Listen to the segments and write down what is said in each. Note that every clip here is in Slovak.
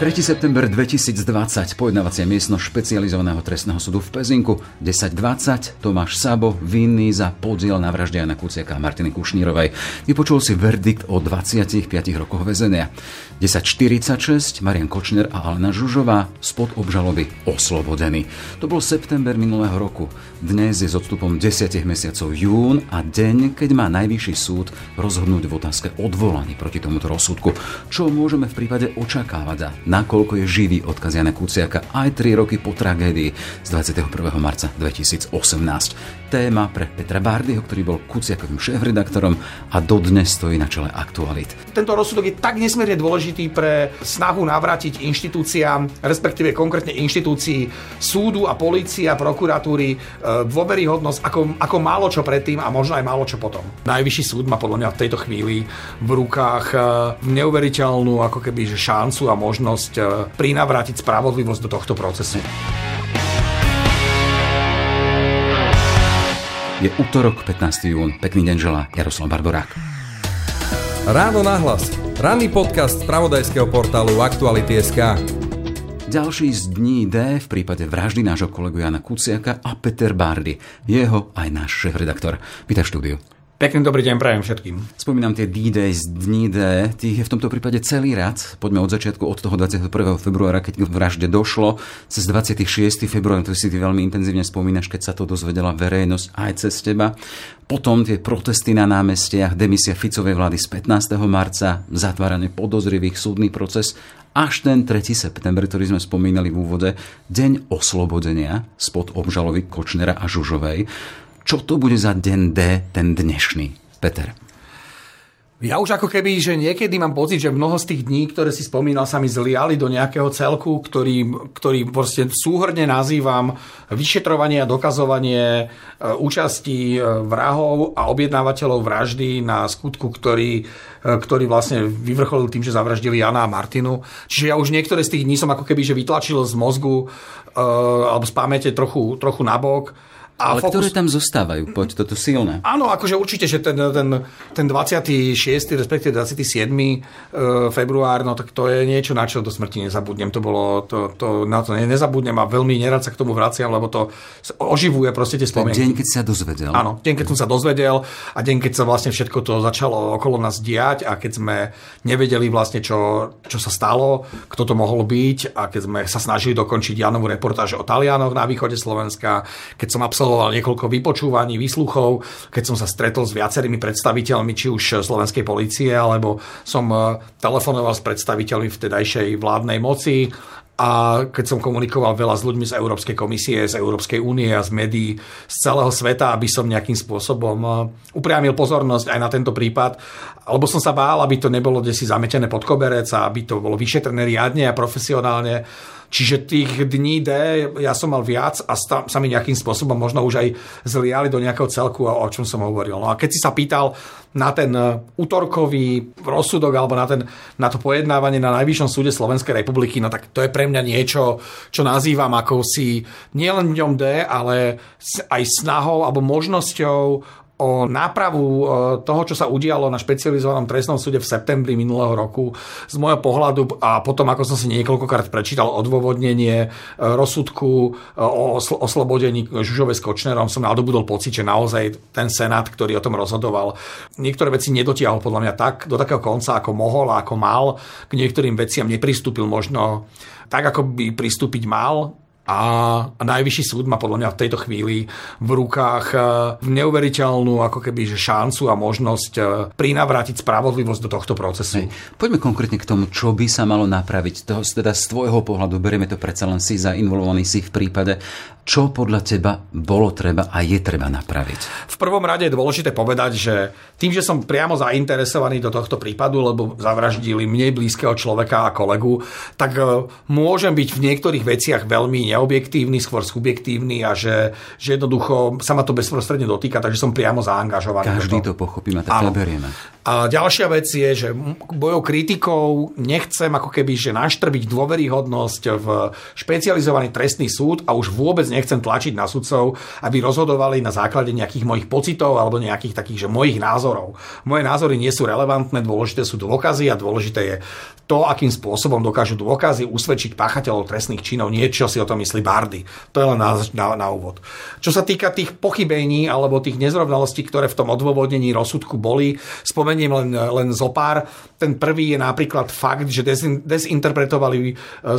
3. september 2020, pojednávacia miestnosť špecializovaného trestného súdu v Pezinku, 10.20, Tomáš Sabo, vinný za podiel na vražde Jana Kuciaka a Martiny Kušnírovej. Vypočul si verdikt o 25 rokoch väzenia. 10.46, Marian Kočner a Alena Žužová spod obžaloby oslobodený. To bol september minulého roku. Dnes je s odstupom 10 mesiacov jún a deň, keď má najvyšší súd rozhodnúť v otázke odvolaní proti tomuto rozsudku. Čo môžeme v prípade očakávať nakoľko je živý odkaz Jana Kuciaka aj 3 roky po tragédii z 21. marca 2018. Téma pre Petra Bardyho, ktorý bol Kuciakovým šéf-redaktorom a dodnes stojí na čele aktualit. Tento rozsudok je tak nesmierne dôležitý pre snahu navrátiť inštitúciám, respektíve konkrétne inštitúcií súdu a polícia, prokuratúry, e, dôveryhodnosť ako, ako málo čo predtým a možno aj málo čo potom. Najvyšší súd má podľa mňa v tejto chvíli v rukách e, neuveriteľnú ako keby šancu a možnosť možnosť e, prinavrátiť spravodlivosť do tohto procesu. Je útorok, 15. jún. Pekný deň želá Jaroslav Barborák. Ráno nahlas. Ranný podcast z pravodajského portálu Aktuality.sk. Ďalší z dní D v prípade vraždy nášho kolegu Jana Kuciaka a Peter Bardy. Jeho aj náš šéf-redaktor. Vítaj v štúdiu. Pekný dobrý deň prajem všetkým. Spomínam tie D-Days, dní D, tých je v tomto prípade celý rad. Poďme od začiatku, od toho 21. februára, keď k vražde došlo, cez 26. február, to si ty veľmi intenzívne spomínaš, keď sa to dozvedela verejnosť aj cez teba. Potom tie protesty na námestiach, demisia Ficovej vlády z 15. marca, zatváranie podozrivých, súdny proces až ten 3. september, ktorý sme spomínali v úvode, deň oslobodenia spod obžalovy Kočnera a Žužovej. Čo to bude za deň D, ten dnešný? Peter. Ja už ako keby, že niekedy mám pocit, že mnoho z tých dní, ktoré si spomínal, sa mi zliali do nejakého celku, ktorý, ktorý proste súhrne nazývam vyšetrovanie a dokazovanie e, účasti e, vrahov a objednávateľov vraždy na skutku, ktorý, e, ktorý vlastne vyvrcholil tým, že zavraždili Jana a Martinu. Čiže ja už niektoré z tých dní som ako keby že vytlačil z mozgu alebo z pamäte trochu, trochu nabok a Ale fokus... ktoré tam zostávajú? Poď, toto silné. Áno, akože určite, že ten, ten, ten 26. respektíve 27. E, február, no tak to je niečo, na čo do smrti nezabudnem. To bolo, to, to, na to nezabudnem a veľmi nerad sa k tomu vraciam, lebo to oživuje proste tie spomienky. deň, keď sa dozvedel. Áno, deň, keď som sa dozvedel a deň, keď sa vlastne všetko to začalo okolo nás diať a keď sme nevedeli vlastne, čo, čo sa stalo, kto to mohol byť a keď sme sa snažili dokončiť Janovú reportáž o Talianoch na východe Slovenska, keď som absolvoval absolvoval niekoľko vypočúvaní, výsluchov, keď som sa stretol s viacerými predstaviteľmi, či už slovenskej policie, alebo som eh, telefonoval s predstaviteľmi vtedajšej vládnej moci a keď som komunikoval veľa s ľuďmi z Európskej komisie, z Európskej únie a z médií z celého sveta, aby som nejakým spôsobom eh, upriamil pozornosť aj na tento prípad, lebo som sa bál, aby to nebolo desi zametené pod koberec a aby to bolo vyšetrené riadne a profesionálne Čiže tých dní D ja som mal viac a sa mi nejakým spôsobom možno už aj zliali do nejakého celku, o čom som hovoril. No a keď si sa pýtal na ten e, útorkový rozsudok alebo na, ten, na to pojednávanie na Najvyššom súde Slovenskej republiky, no tak to je pre mňa niečo, čo nazývam ako si nielen dňom D, ale aj snahou alebo možnosťou o nápravu e, toho, čo sa udialo na špecializovanom trestnom súde v septembri minulého roku z môjho pohľadu a potom, ako som si niekoľkokrát prečítal odôvodnenie e, rozsudku e, o oslobodení Žužove s Kočnerom, som nadobudol pocit, že naozaj ten senát, ktorý o tom rozhodoval, niektoré veci nedotiahol podľa mňa tak, do takého konca, ako mohol a ako mal. K niektorým veciam nepristúpil možno tak, ako by pristúpiť mal a najvyšší súd má podľa mňa v tejto chvíli v rukách e, neuveriteľnú ako keby že šancu a možnosť e, prinavrátiť spravodlivosť do tohto procesu. Hej. Poďme konkrétne k tomu, čo by sa malo napraviť. To, teda z tvojho pohľadu, berieme to predsa len si za involvovaný si v prípade, čo podľa teba bolo treba a je treba napraviť. V prvom rade je dôležité povedať, že tým, že som priamo zainteresovaný do tohto prípadu, lebo zavraždili mne blízkeho človeka a kolegu, tak e, môžem byť v niektorých veciach veľmi neobjektívny, skôr subjektívny a že, že jednoducho sa ma to bezprostredne dotýka, takže som priamo zaangažovaný. Každý to pochopí, a tak berieme. A ďalšia vec je, že bojou kritikou nechcem ako keby, že naštrbiť dôveryhodnosť v špecializovaný trestný súd a už vôbec nechcem tlačiť na sudcov, aby rozhodovali na základe nejakých mojich pocitov alebo nejakých takých, že mojich názorov. Moje názory nie sú relevantné, dôležité sú dôkazy a dôležité je to, akým spôsobom dokážu dôkazy usvedčiť páchateľov trestných činov, nie čo si o tom myslí Bardy. To je len na, na, na úvod. Čo sa týka tých pochybení alebo tých nezrovnalostí, ktoré v tom odôvodnení rozsudku boli, spomeniem len, len zo pár. Ten prvý je napríklad fakt, že dezinterpretovali e,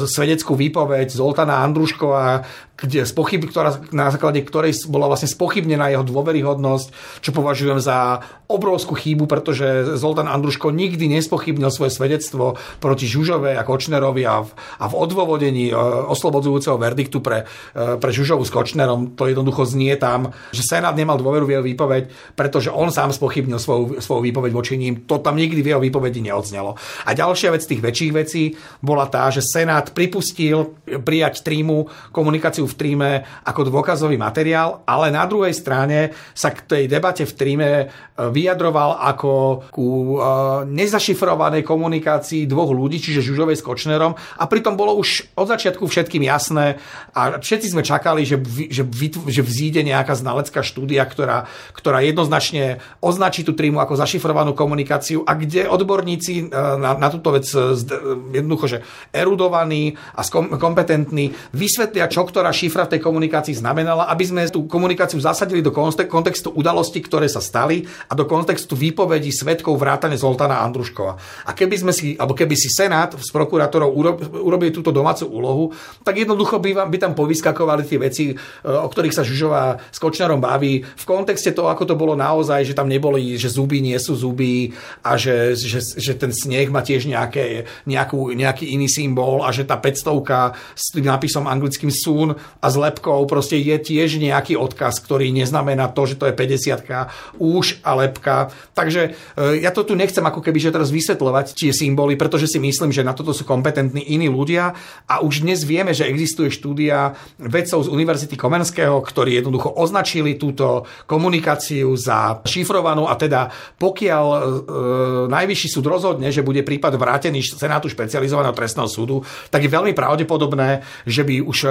svedeckú výpoveď Zoltana Andruškova, kde spochyb, ktorá, na základe ktorej bola vlastne spochybnená jeho dôveryhodnosť, čo považujem za obrovskú chybu, pretože Zoltán Andruško nikdy nespochybnil svoje svedectvo proti Žužovej a Kočnerovi a v, a v odôvodení e, oslobodzujúceho verdiktu pre, e, pre Žužovu s Kočnerom to jednoducho znie tam, že Senát nemal dôveru v jeho výpoveď, pretože on sám spochybnil svoju, svoju výpoveď voči ním. To tam nikdy v jeho výpovedi neodznelo. A ďalšia vec tých väčších vecí bola tá, že Senát pripustil prijať trímu komunikáciu v tríme ako dôkazový materiál, ale na druhej strane sa k tej debate v tríme e, vyjadroval ako ku e, nezašifrovanej komunikácii dvoch ľudí, čiže Žužovej s Kočnerom. A pritom bolo už od začiatku všetkým jasné a všetci sme čakali, že, že, že vzíde nejaká znalecká štúdia, ktorá, ktorá jednoznačne označí tú trímu ako zašifrovanú komunikáciu a kde odborníci e, na, na túto vec jednoducho, že erudovaní a kompetentní vysvetlia, čo ktorá šifra v tej komunikácii znamenala, aby sme tú komunikáciu zasadili do kontextu udalostí, ktoré sa stali a do kontextu výpovedí svetkov vrátane Zoltana Andruškova. A keby sme si, alebo keby si Senát s prokurátorov urobili túto domácu úlohu, tak jednoducho by, by tam povyskakovali tie veci, e, o ktorých sa Žužová s Kočnerom baví, v kontexte toho, ako to bolo naozaj, že tam neboli, že zuby nie sú zuby a že, že, že ten sneh má tiež nejaké, nejakú, nejaký iný symbol a že tá 500 s tým nápisom anglickým sun a s lepkou proste je tiež nejaký odkaz, ktorý neznamená to, že to je 50 už a lepka. Takže e, ja to tu nechcem ako keby že teraz vysvetľovať tie symboly, pretože si myslím, že na toto sú kompetentní iní ľudia a už dnes vieme, že existuje štúdia vedcov z Univerzity Komenského, ktorí jednoducho označili túto komunikáciu za šifrovanú a teda pokiaľ e, najvyšší súd rozhodne, že bude prípad vrátený Senátu špecializovaného trestného súdu, tak je veľmi pravdepodobné, že by už e,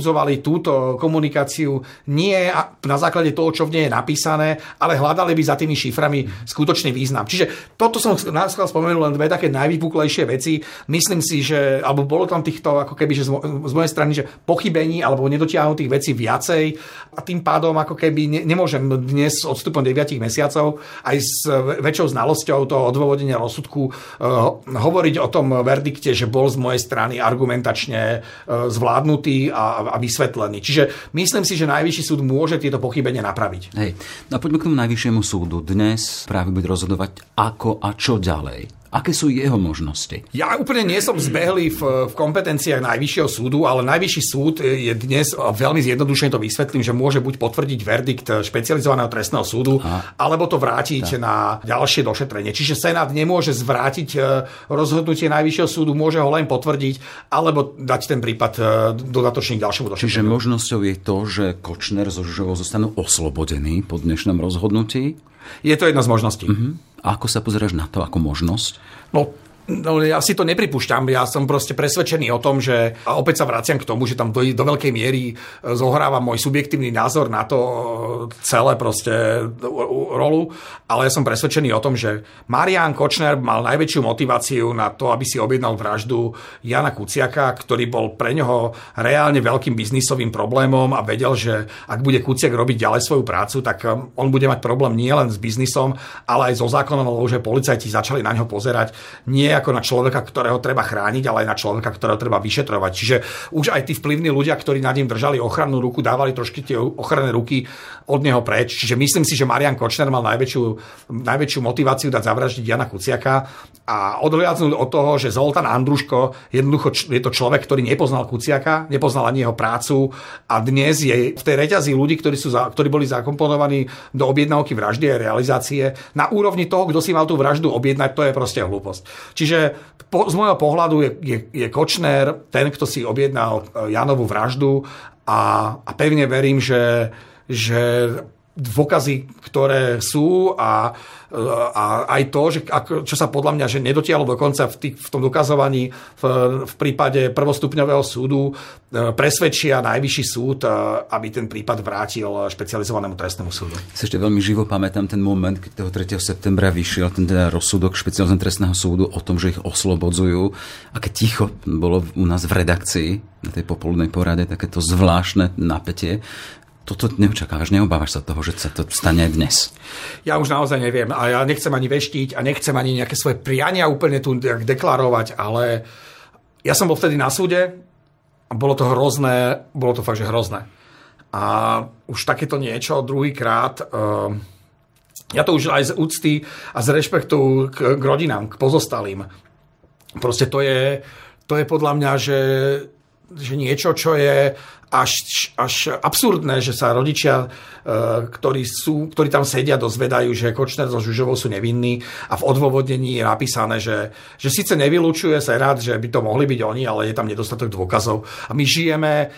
posudzovali túto komunikáciu nie na základe toho, čo v nej je napísané, ale hľadali by za tými šiframi skutočný význam. Čiže toto som náskôr spomenul len dve také najvýpuklejšie veci. Myslím si, že, alebo bolo tam týchto ako keby, že z mojej strany, že pochybení alebo nedotiahnutých vecí viacej a tým pádom ako keby ne, nemôžem dnes odstupom 9 mesiacov aj s väčšou znalosťou toho odôvodenia rozsudku uh, hovoriť o tom verdikte, že bol z mojej strany argumentačne uh, zvládnutý a vysvetlený. Čiže myslím si, že Najvyšší súd môže tieto pochybenia napraviť. Hej. No a poďme k tomu Najvyššiemu súdu. Dnes práve bude rozhodovať ako a čo ďalej. Aké sú jeho možnosti? Ja úplne nie som zbehlý v, v kompetenciách Najvyššieho súdu, ale Najvyšší súd je dnes, veľmi zjednodušene to vysvetlím, že môže buď potvrdiť verdikt špecializovaného trestného súdu, Aha. alebo to vrátiť tak. na ďalšie došetrenie. Čiže Senát nemôže zvrátiť e, rozhodnutie Najvyššieho súdu, môže ho len potvrdiť, alebo dať ten prípad e, dodatočne k ďalšiemu došetreniu. Čiže možnosťou je to, že Kočner so Žužovou zostanú oslobodení po dnešnom rozhodnutí? Je to jedna z možností. Uh-huh. A ako sa pozeráš na to ako možnosť? No, No, ja si to nepripúšťam, ja som proste presvedčený o tom, že a opäť sa vraciam k tomu, že tam do, do veľkej miery e, zohráva môj subjektívny názor na to e, celé proste rolu, ale ja som presvedčený o tom, že Marian Kočner mal najväčšiu motiváciu na to, aby si objednal vraždu Jana Kuciaka, ktorý bol pre neho reálne veľkým biznisovým problémom a vedel, že ak bude Kuciak robiť ďalej svoju prácu, tak e, on bude mať problém nielen s biznisom, ale aj so zákonom, lebo že policajti začali na neho pozerať nie ako na človeka, ktorého treba chrániť, ale aj na človeka, ktorého treba vyšetrovať. Čiže už aj tí vplyvní ľudia, ktorí nad ním držali ochrannú ruku, dávali trošky tie ochranné ruky od neho preč. Čiže myslím si, že Marian Kočner mal najväčšiu, najväčšiu motiváciu dať zavraždiť Jana Kuciaka a odhliadnúť od toho, že Zoltán Andruško jednoducho je to človek, ktorý nepoznal Kuciaka, nepoznal ani jeho prácu a dnes je v tej reťazí ľudí, ktorí, sú za, ktorí boli zakomponovaní do objednávky vraždy a realizácie na úrovni toho, kto si mal tú vraždu objednať, to je proste hlúposť. Čiže po, z môjho pohľadu je, je, je Kočner ten, kto si objednal e, Janovú vraždu a, a pevne verím, že, že dôkazy, ktoré sú a, a aj to, že čo sa podľa mňa že nedotiahlo dokonca v, tých, v tom dokazovaní v, v prípade prvostupňového súdu e, presvedčia najvyšší súd, e, aby ten prípad vrátil špecializovanému trestnému súdu. Si ešte veľmi živo pamätám ten moment, keď toho 3. septembra vyšiel ten teda rozsudok špecializovaného trestného súdu o tom, že ich oslobodzujú. Aké ticho bolo u nás v redakcii na tej popoludnej porade, takéto zvláštne napätie toto neočakávaš, neobávaš sa toho, že sa to stane dnes? Ja už naozaj neviem a ja nechcem ani veštiť a nechcem ani nejaké svoje priania úplne tu deklarovať, ale ja som bol vtedy na súde a bolo to hrozné, bolo to fakt, že hrozné. A už takéto niečo druhýkrát, uh, ja to už aj z úcty a z rešpektu k, k rodinám, k pozostalým. Proste to je, to je podľa mňa, že, že niečo, čo je až, až absurdné, že sa rodičia, e, ktorí, sú, ktorí tam sedia, dozvedajú, že Kočner so Žužovou sú nevinní a v odôvodnení je napísané, že, že síce nevylučuje sa rád, že by to mohli byť oni, ale je tam nedostatok dôkazov. A my žijeme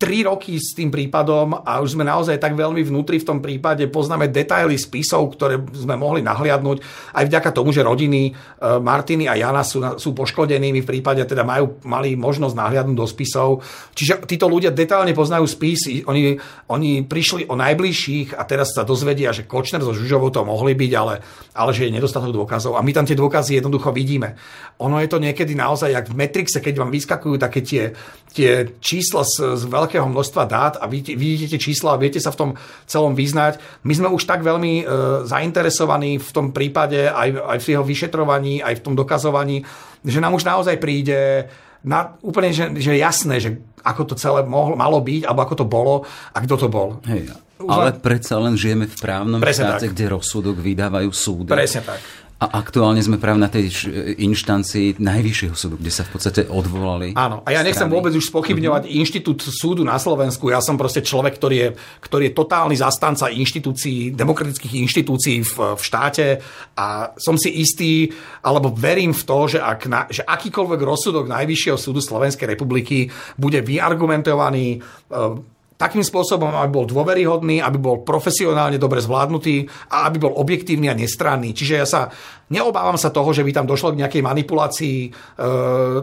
tri roky s tým prípadom a už sme naozaj tak veľmi vnútri v tom prípade, poznáme detaily spisov, ktoré sme mohli nahliadnúť aj vďaka tomu, že rodiny e, Martiny a Jana sú, sú poškodenými v prípade, teda majú, mali možnosť nahliadnúť do spisov. Čiže títo ľudia detálne poznajú spisy, oni, oni prišli o najbližších a teraz sa dozvedia, že Kočner so Žužovou to mohli byť, ale, ale že je nedostatok dôkazov. A my tam tie dôkazy jednoducho vidíme. Ono je to niekedy naozaj, jak v Metrixe, keď vám vyskakujú také tie, tie čísla z, z veľkého množstva dát a vidíte, vidíte tie čísla a viete sa v tom celom vyznať. My sme už tak veľmi e, zainteresovaní v tom prípade, aj, aj v jeho vyšetrovaní, aj v tom dokazovaní, že nám už naozaj príde na, úplne že, že jasné, že ako to celé mohlo, malo byť, alebo ako to bolo a kto to bol. Hej, ale predsa len žijeme v právnom štáte, kde rozsudok vydávajú súdy. Presne tak. A aktuálne sme práve na tej inštancii Najvyššieho súdu, kde sa v podstate odvolali. Áno, a ja nechcem strany. vôbec už spochybňovať mm-hmm. inštitút súdu na Slovensku. Ja som proste človek, ktorý je, ktorý je totálny zastanca inštitúcií, demokratických inštitúcií v, v štáte a som si istý, alebo verím v to, že, ak na, že akýkoľvek rozsudok Najvyššieho súdu Slovenskej republiky bude vyargumentovaný e, takým spôsobom, aby bol dôveryhodný, aby bol profesionálne dobre zvládnutý a aby bol objektívny a nestranný. Čiže ja sa neobávam sa toho, že by tam došlo k nejakej manipulácii e,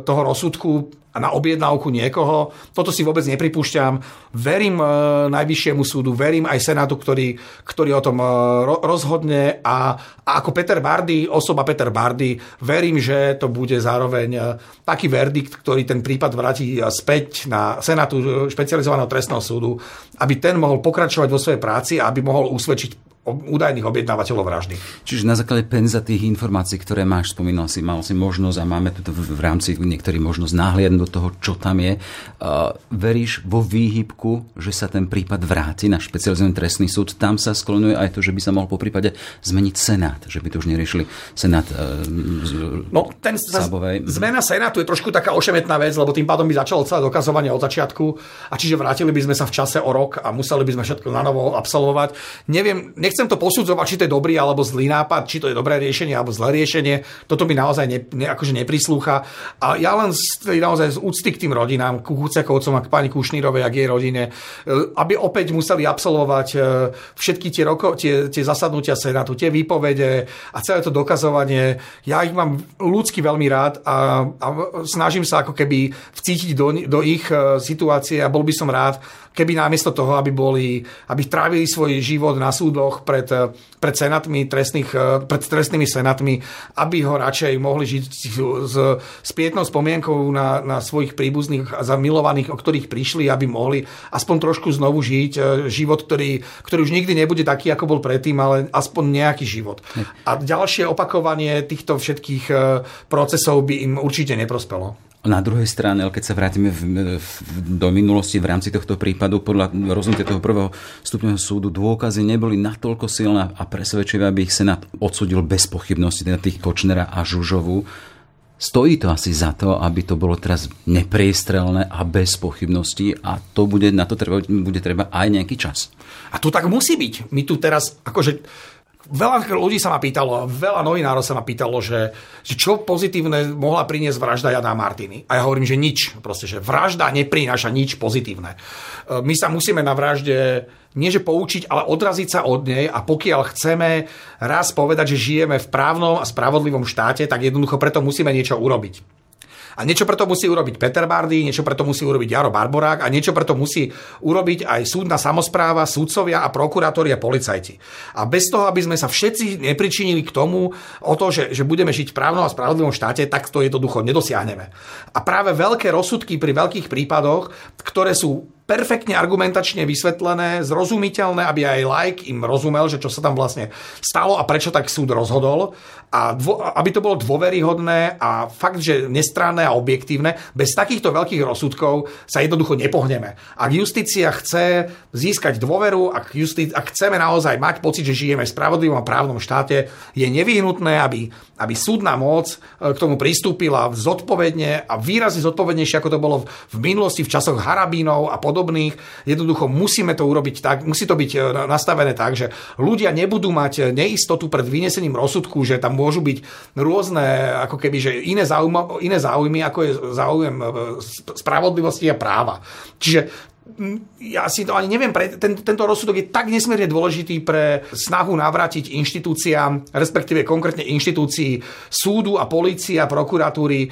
toho rozsudku a na objednávku niekoho. Toto si vôbec nepripúšťam. Verím e, Najvyššiemu súdu, verím aj Senátu, ktorý, ktorý o tom e, rozhodne a, a ako Peter Bardy, osoba Peter Bardy, verím, že to bude zároveň e, taký verdikt, ktorý ten prípad vráti späť na Senátu špecializovaného trestného súdu, aby ten mohol pokračovať vo svojej práci a aby mohol usvedčiť údajných objednávateľov vraždy. Čiže na základe penza tých informácií, ktoré máš, spomínal si, mal si možnosť a máme tu v rámci niektorých možnosť náhliadnúť do toho, čo tam je. Uh, veríš vo výhybku, že sa ten prípad vráti na špecializovaný trestný súd? Tam sa sklonuje aj to, že by sa mohol po prípade zmeniť Senát, že by to už neriešili Senát uh, No, ten Sabovej. zmena Senátu je trošku taká ošemetná vec, lebo tým pádom by začalo celé dokazovanie od začiatku a čiže vrátili by sme sa v čase o rok a museli by sme všetko na novo absolvovať. Neviem, nechcem nechcem to posudzovať, či to je dobrý alebo zlý nápad, či to je dobré riešenie alebo zlé riešenie. Toto mi naozaj ne, ne, akože neprislúcha. A ja len z, naozaj z úcty k tým rodinám, ku Hucekovcom a k pani Kušnírovej a k jej rodine, e, aby opäť museli absolvovať e, všetky tie, roko, tie, tie zasadnutia Senátu, tie výpovede a celé to dokazovanie. Ja ich mám ľudsky veľmi rád a, a snažím sa ako keby vcítiť do, do ich e, situácie a bol by som rád, keby namiesto toho, aby boli, aby trávili svoj život na súdoch pred, pred senátmi, trestných, pred trestnými senátmi, aby ho radšej mohli žiť s, s pietnou spomienkou na, na svojich príbuzných a zamilovaných, o ktorých prišli, aby mohli aspoň trošku znovu žiť e, život, ktorý, ktorý už nikdy nebude taký, ako bol predtým, ale aspoň nejaký život. A ďalšie opakovanie týchto všetkých e, procesov by im určite neprospelo. Na druhej strane, keď sa vrátime v, v, do minulosti v rámci tohto prípadu, podľa rozhodnutia toho prvého stupňového súdu, dôkazy neboli natoľko silné a presvedčivé, aby ich Senát odsudil bez pochybnosti, teda tých Kočnera a Žužovu. Stojí to asi za to, aby to bolo teraz nepriestrelné a bez pochybností a to bude, na to treba, bude treba aj nejaký čas. A to tak musí byť. My tu teraz, akože veľa ľudí sa ma pýtalo, veľa novinárov sa ma pýtalo, že, že čo pozitívne mohla priniesť vražda Jana Martiny. A ja hovorím, že nič. Proste, že vražda neprináša nič pozitívne. E, my sa musíme na vražde nie že poučiť, ale odraziť sa od nej a pokiaľ chceme raz povedať, že žijeme v právnom a spravodlivom štáte, tak jednoducho preto musíme niečo urobiť. A niečo preto musí urobiť Peter Bardy, niečo preto musí urobiť Jaro Barborák a niečo preto musí urobiť aj súdna samozpráva, súdcovia a prokurátori a policajti. A bez toho, aby sme sa všetci nepričinili k tomu, o to, že, že budeme žiť v právnom a spravodlivom štáte, tak to jednoducho nedosiahneme. A práve veľké rozsudky pri veľkých prípadoch, ktoré sú perfektne argumentačne vysvetlené, zrozumiteľné, aby aj like im rozumel, že čo sa tam vlastne stalo a prečo tak súd rozhodol. A dvo, aby to bolo dôveryhodné a fakt, že nestranné a objektívne, bez takýchto veľkých rozsudkov sa jednoducho nepohneme. Ak justícia chce získať dôveru, ak, justi- ak chceme naozaj mať pocit, že žijeme v spravodlivom a právnom štáte, je nevyhnutné, aby, aby súdna moc e, k tomu pristúpila zodpovedne a výrazne zodpovednejšie, ako to bolo v, v minulosti v časoch Harabínov a podobne podobných. Jednoducho musíme to urobiť tak, musí to byť e, nastavené tak, že ľudia nebudú mať e, neistotu pred vynesením rozsudku, že tam môžu byť rôzne, ako keby, že iné, záujmy, iné záujmy, ako je záujem e, spravodlivosti a práva. Čiže ja si to ani neviem, pre, ten, tento rozsudok je tak nesmierne dôležitý pre snahu navrátiť inštitúciám, respektíve konkrétne inštitúcii súdu a polície a prokuratúry e,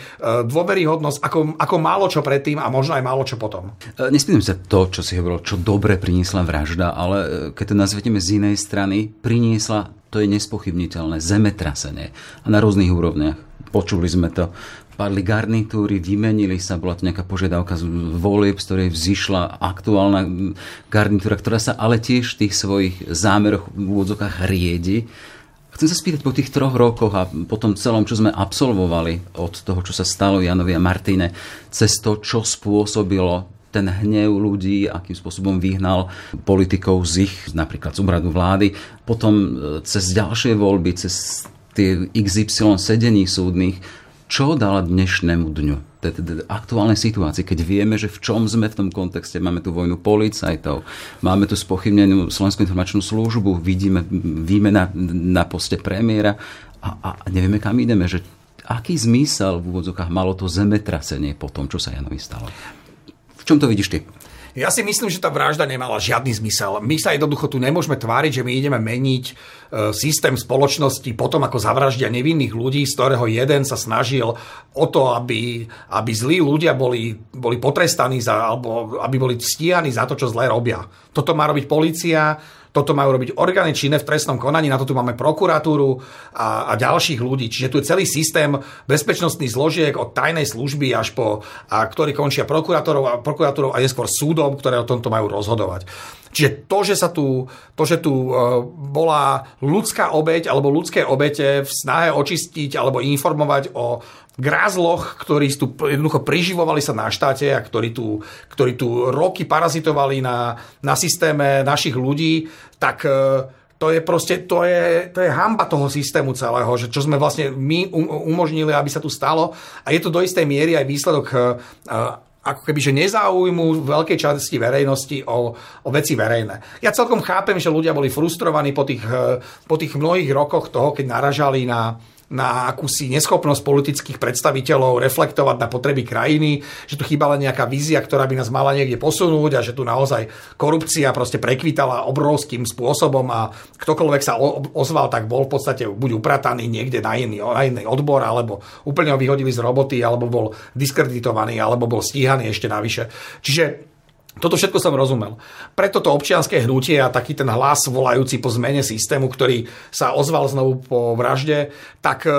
dôveryhodnosť ako, ako málo čo predtým a možno aj málo čo potom. E, nespýtam sa to, čo si hovoril, čo dobre priniesla vražda, ale e, keď to nazvetieme z inej strany, priniesla, to je nespochybniteľné, zemetrasenie a na rôznych úrovniach. Počuli sme to padli garnitúry, vymenili sa, bola to nejaká požiadavka z volieb, z ktorej vzýšla aktuálna garnitúra, ktorá sa ale tiež v tých svojich zámeroch v úvodzokách riedi. Chcem sa spýtať po tých troch rokoch a po tom celom, čo sme absolvovali od toho, čo sa stalo Janovi a Martine, cez to, čo spôsobilo ten hnev ľudí, akým spôsobom vyhnal politikov z ich, napríklad z úradu vlády, potom e, cez ďalšie voľby, cez tie XY sedení súdnych, čo dala dnešnému dňu, aktuálnej situácii, keď vieme, že v čom sme v tom kontexte, máme tu vojnu policajtov, máme tu spochybnenú Slovenskú informačnú službu, vidíme výmena na poste premiéra a, a nevieme, kam ideme, že aký zmysel v úvodzokách malo to zemetrasenie po tom, čo sa Janovi stalo. V čom to vidíš ty? Ja si myslím, že tá vražda nemala žiadny zmysel. My sa jednoducho tu nemôžeme tváriť, že my ideme meniť e, systém spoločnosti potom, ako zavraždia nevinných ľudí, z ktorého jeden sa snažil o to, aby, aby zlí ľudia boli, boli potrestaní za, alebo aby boli stíhaní za to, čo zle robia. Toto má robiť policia, toto majú robiť orgány činné v trestnom konaní, na to tu máme prokuratúru a, a ďalších ľudí. Čiže tu je celý systém bezpečnostných zložiek od tajnej služby až po, a ktorí končia prokurátorov a, prokurátorov a neskôr súdom, ktoré o tomto majú rozhodovať. Čiže to, že, sa tu, to, že tu uh, bola ľudská obeď alebo ľudské obete v snahe očistiť alebo informovať o grázloch, ktorí tu jednoducho priživovali sa na štáte a ktorí tu, ktorí tu roky parazitovali na, na systéme našich ľudí, tak e, to je proste, to je, to je hamba toho systému celého, že čo sme vlastne my umožnili, aby sa tu stalo a je to do istej miery aj výsledok e, ako keby, že nezáujmu veľkej časti verejnosti o, o veci verejné. Ja celkom chápem, že ľudia boli frustrovaní po tých, e, po tých mnohých rokoch toho, keď naražali na, na akúsi neschopnosť politických predstaviteľov reflektovať na potreby krajiny, že tu chýbala nejaká vízia, ktorá by nás mala niekde posunúť a že tu naozaj korupcia proste prekvítala obrovským spôsobom a ktokoľvek sa ozval, tak bol v podstate buď uprataný niekde na iný, na iný odbor, alebo úplne ho vyhodili z roboty, alebo bol diskreditovaný, alebo bol stíhaný ešte navyše. Čiže toto všetko som rozumel. Preto to občianské hnutie a taký ten hlas volajúci po zmene systému, ktorý sa ozval znovu po vražde, tak e,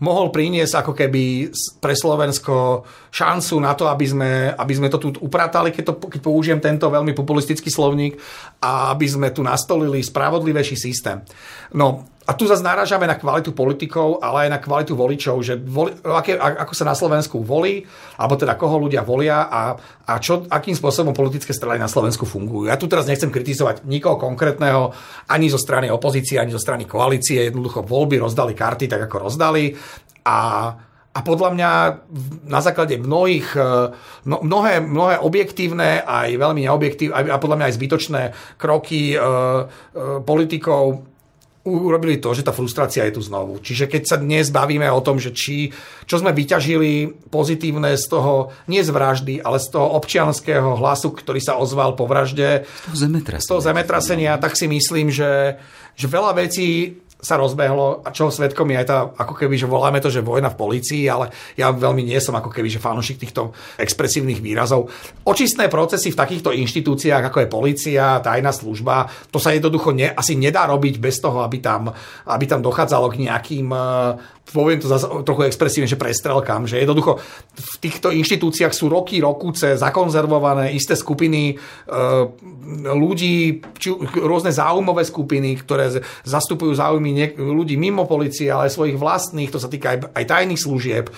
mohol priniesť ako keby pre Slovensko šancu na to, aby sme, aby sme to tu upratali, keď, to, keď použijem tento veľmi populistický slovník, a aby sme tu nastolili spravodlivejší systém. No, a tu zase narážame na kvalitu politikov, ale aj na kvalitu voličov, že voli, aké, ako sa na Slovensku volí, alebo teda koho ľudia volia a, a čo, akým spôsobom politické strany na Slovensku fungujú. Ja tu teraz nechcem kritizovať nikoho konkrétneho, ani zo strany opozície, ani zo strany koalície. Jednoducho voľby rozdali karty tak, ako rozdali. A a podľa mňa na základe mnohých, no, mnohé, mnohé objektívne aj veľmi neobjektívne a podľa mňa aj zbytočné kroky e, e, politikov urobili to, že tá frustrácia je tu znovu. Čiže keď sa dnes bavíme o tom, že či, čo sme vyťažili pozitívne z toho, nie z vraždy, ale z toho občianského hlasu, ktorý sa ozval po vražde, z toho zemetrasenia, z toho zemetrasenia tak si myslím, že, že veľa vecí sa rozbehlo a čo svetkom je aj tá, ako keby, že voláme to, že vojna v polícii, ale ja veľmi nie som ako keby, že fanošik týchto expresívnych výrazov. Očistné procesy v takýchto inštitúciách, ako je polícia, tajná služba, to sa jednoducho ne, asi nedá robiť bez toho, aby tam, aby tam dochádzalo k nejakým poviem to zase trochu expresívne, že prestrelkám, že jednoducho v týchto inštitúciách sú roky, rokuce zakonzervované isté skupiny e, ľudí, či, rôzne záujmové skupiny, ktoré zastupujú záujmy niek- ľudí mimo policie, ale aj svojich vlastných, to sa týka aj, aj tajných služieb.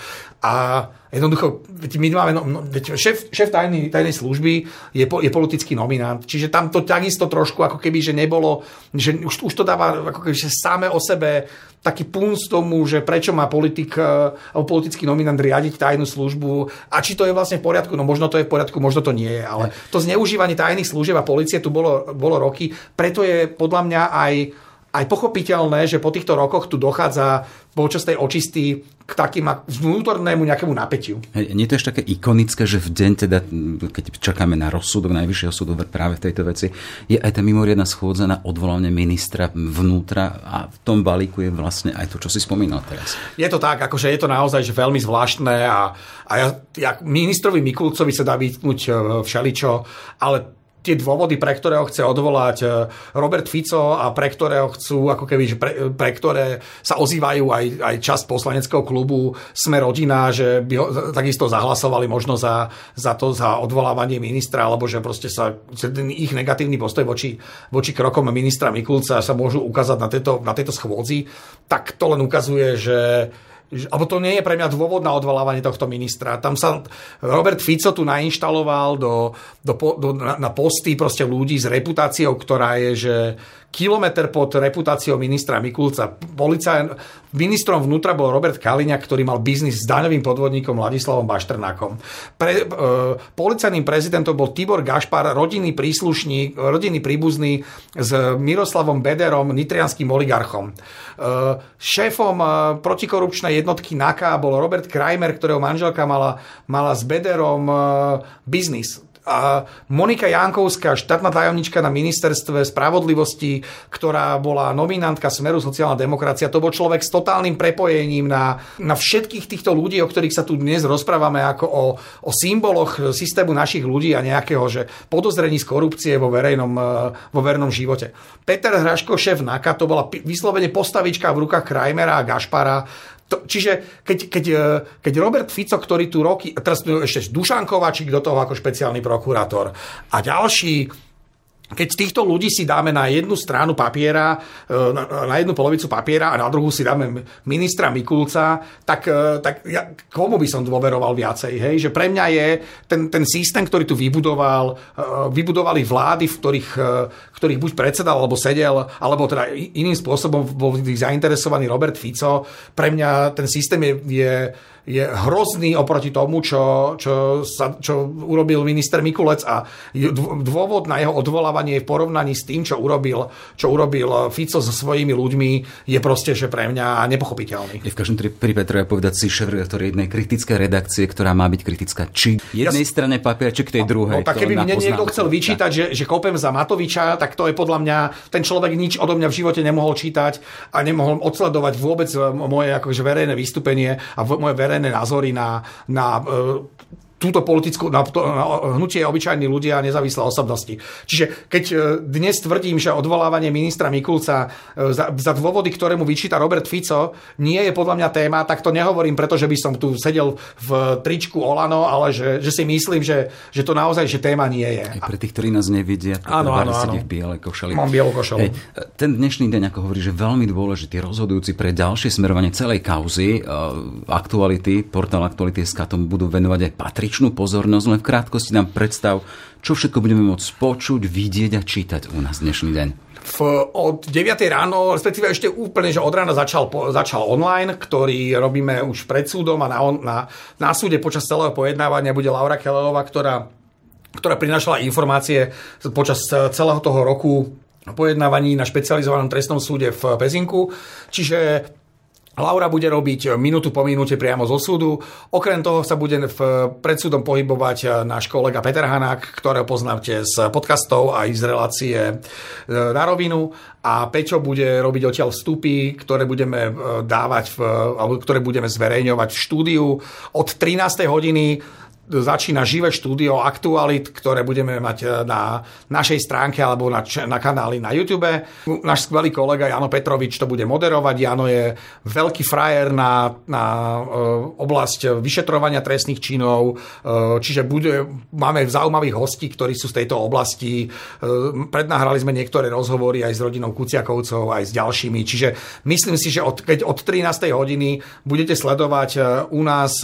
A jednoducho, my máme, no, no, šéf, šéf tajnej, tajnej služby je, po, je politický nominant, čiže tam to takisto trošku ako keby, že nebolo, že už, už to dáva ako keby, že same o sebe taký punc tomu, že prečo má politik e, alebo politický nominant riadiť tajnú službu a či to je vlastne v poriadku, no možno to je v poriadku, možno to nie je, ale to zneužívanie tajných služieb a policie tu bolo, bolo roky, preto je podľa mňa aj aj pochopiteľné, že po týchto rokoch tu dochádza počas tej očisty k takým vnútornému nejakému napätiu. Nie je to ešte také ikonické, že v deň, teda, keď čakáme na rozsudok Najvyššieho súdu práve v tejto veci, je aj tá mimoriadná schôdza na odvolanie ministra vnútra a v tom balíku je vlastne aj to, čo si spomínal teraz. Je to tak, akože je to naozaj že veľmi zvláštne a, a ja, ja ministrovi Mikulcovi sa dá vytknúť e, všeličo, ale tie dôvody, pre ktoré ho chce odvolať e, Robert Fico a pre ktoré ho chcú, ako keby, pre, pre ktoré sa ozývajú aj, aj časť poslaneckého klubu Sme rodina, že by ho takisto zahlasovali možno za, za to, za odvolávanie ministra, alebo že proste sa ten ich negatívny postoj voči, voči krokom ministra Mikulca sa môžu ukázať na tejto, na tejto schôdzi, tak to len ukazuje, že alebo to nie je pre mňa dôvod na odvolávanie tohto ministra. Tam sa Robert Fico tu nainštaloval do, do, do, na, na posty proste ľudí s reputáciou, ktorá je, že kilometr pod reputáciou ministra Mikulca. Policaj, ministrom vnútra bol Robert Kaliňák, ktorý mal biznis s daňovým podvodníkom Ladislavom Baštrnákom. Pre, e, policajným prezidentom bol Tibor Gašpar, rodinný príslušník, rodinný príbuzný s Miroslavom Bederom, nitrianským oligarchom. E, šéfom e, protikorupčnej jednotky NAKA bol Robert Krajmer, ktorého manželka mala, mala s Bederom e, biznis Monika Jankovská, štátna tajomnička na ministerstve spravodlivosti, ktorá bola nominantka Smeru sociálna demokracia, to bol človek s totálnym prepojením na, na všetkých týchto ľudí, o ktorých sa tu dnes rozprávame ako o, o symboloch systému našich ľudí a nejakého že podozrení z korupcie vo verejnom, vo verejnom živote. Peter Hraško, šéf NAKA, to bola vyslovene postavička v rukách Krajmera a Gašpara, to, čiže keď, keď, e, keď Robert Fico, ktorý tu roky, teraz ešte Dušan Kovačík do toho ako špeciálny prokurátor. A ďalší keď týchto ľudí si dáme na jednu stranu papiera, e, na jednu polovicu papiera a na druhú si dáme ministra Mikulca, tak, e, tak ja, komu by som dôveroval viacej? Hej? Že pre mňa je ten, ten systém, ktorý tu vybudoval, e, vybudovali vlády, v ktorých, ktorých buď predsedal alebo sedel, alebo teda iným spôsobom bol zainteresovaný Robert Fico. Pre mňa ten systém je, je je hrozný oproti tomu, čo, čo, sa, čo urobil minister Mikulec a dôvod na jeho odvolávanie v porovnaní s tým, čo urobil, čo urobil Fico so svojimi ľuďmi, je proste, že pre mňa nepochopiteľný. Je v každom prípade treba povedať si šéf jednej kritickej redakcie, ktorá má byť kritická či jednej ja, strane k tej druhej. No, tak keby mne niekto chcel vyčítať, že, že kopem za Matoviča, tak to je podľa mňa, ten človek nič odo mňa v živote nemohol čítať a nemohol odsledovať vôbec moje akože verejné vystúpenie a moje verejné verejné názory na, na e, túto politickú, na, to, na hnutie obyčajní ľudia a nezávislé osobnosti. Čiže keď e, dnes tvrdím, že odvolávanie ministra Mikulca e, za, za dôvody, ktoré mu vyčíta Robert Fico, nie je podľa mňa téma, tak to nehovorím, pretože by som tu sedel v tričku Olano, ale že, že si myslím, že, že to naozaj že téma nie je. Aj pre tých, ktorí nás nevidia, áno, áno, áno. v bielej košeli. Mám bielu košelu. Hej, ten dnešný deň, ako hovorí, že veľmi dôležitý, rozhodujúci pre ďalšie smerovanie celej kauzy, aktuality, portál Aktuality.sk tomu budú venovať aj patrí patričnú pozornosť, len v krátkosti nám predstav, čo všetko budeme môcť počuť, vidieť a čítať u nás dnešný deň. V, od 9 ráno, respektíve ešte úplne, že od rána začal, začal online, ktorý robíme už pred súdom a na, na, na súde počas celého pojednávania bude Laura Kelleová, ktorá, ktorá prinašala informácie počas celého toho roku pojednávaní na špecializovanom trestnom súde v Pezinku. Čiže Laura bude robiť minútu po minúte priamo zo súdu. Okrem toho sa bude v predsúdom pohybovať náš kolega Peter Hanák, ktorého poznáte z podcastov a z relácie na rovinu. A Peťo bude robiť odtiaľ vstupy, ktoré budeme dávať, v, alebo ktoré budeme zverejňovať v štúdiu od 13. hodiny začína živé štúdio aktualit, ktoré budeme mať e, na našej stránke alebo na, na kanáli na YouTube. Náš skvelý kolega Jano Petrovič to bude moderovať. Jano je veľký frajer na, na e, oblasť vyšetrovania trestných činov, e, čiže bude, máme zaujímavých hostí, ktorí sú z tejto oblasti. Prednahrali sme niektoré rozhovory aj s rodinou Kuciakovcov, aj s ďalšími. Čiže myslím si, že od, keď od 13. hodiny budete sledovať u nás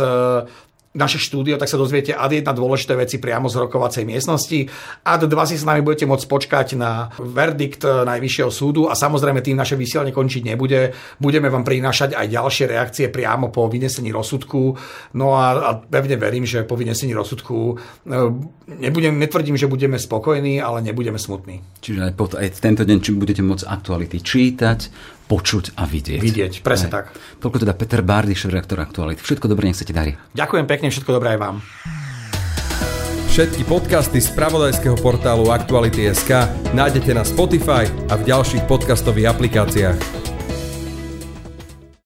naše štúdio, tak sa dozviete ad jedna dôležité veci priamo z rokovacej miestnosti. Ad dva si s nami budete môcť počkať na verdikt Najvyššieho súdu a samozrejme tým naše vysielanie končiť nebude. Budeme vám prinášať aj ďalšie reakcie priamo po vynesení rozsudku. No a, a pevne verím, že po vynesení rozsudku e, nebudem, netvrdím, že budeme spokojní, ale nebudeme smutní. Čiže aj, pot, aj tento deň či budete môcť aktuality čítať, počuť a vidieť. Vidieť, presne aj. tak. Toľko teda Peter Bardy, šéf-reaktor Aktualit. Všetko dobré, nech sa ti darí. Ďakujem pekne, všetko dobré aj vám. Všetky podcasty z pravodajského portálu Aktuality.sk nájdete na Spotify a v ďalších podcastových aplikáciách.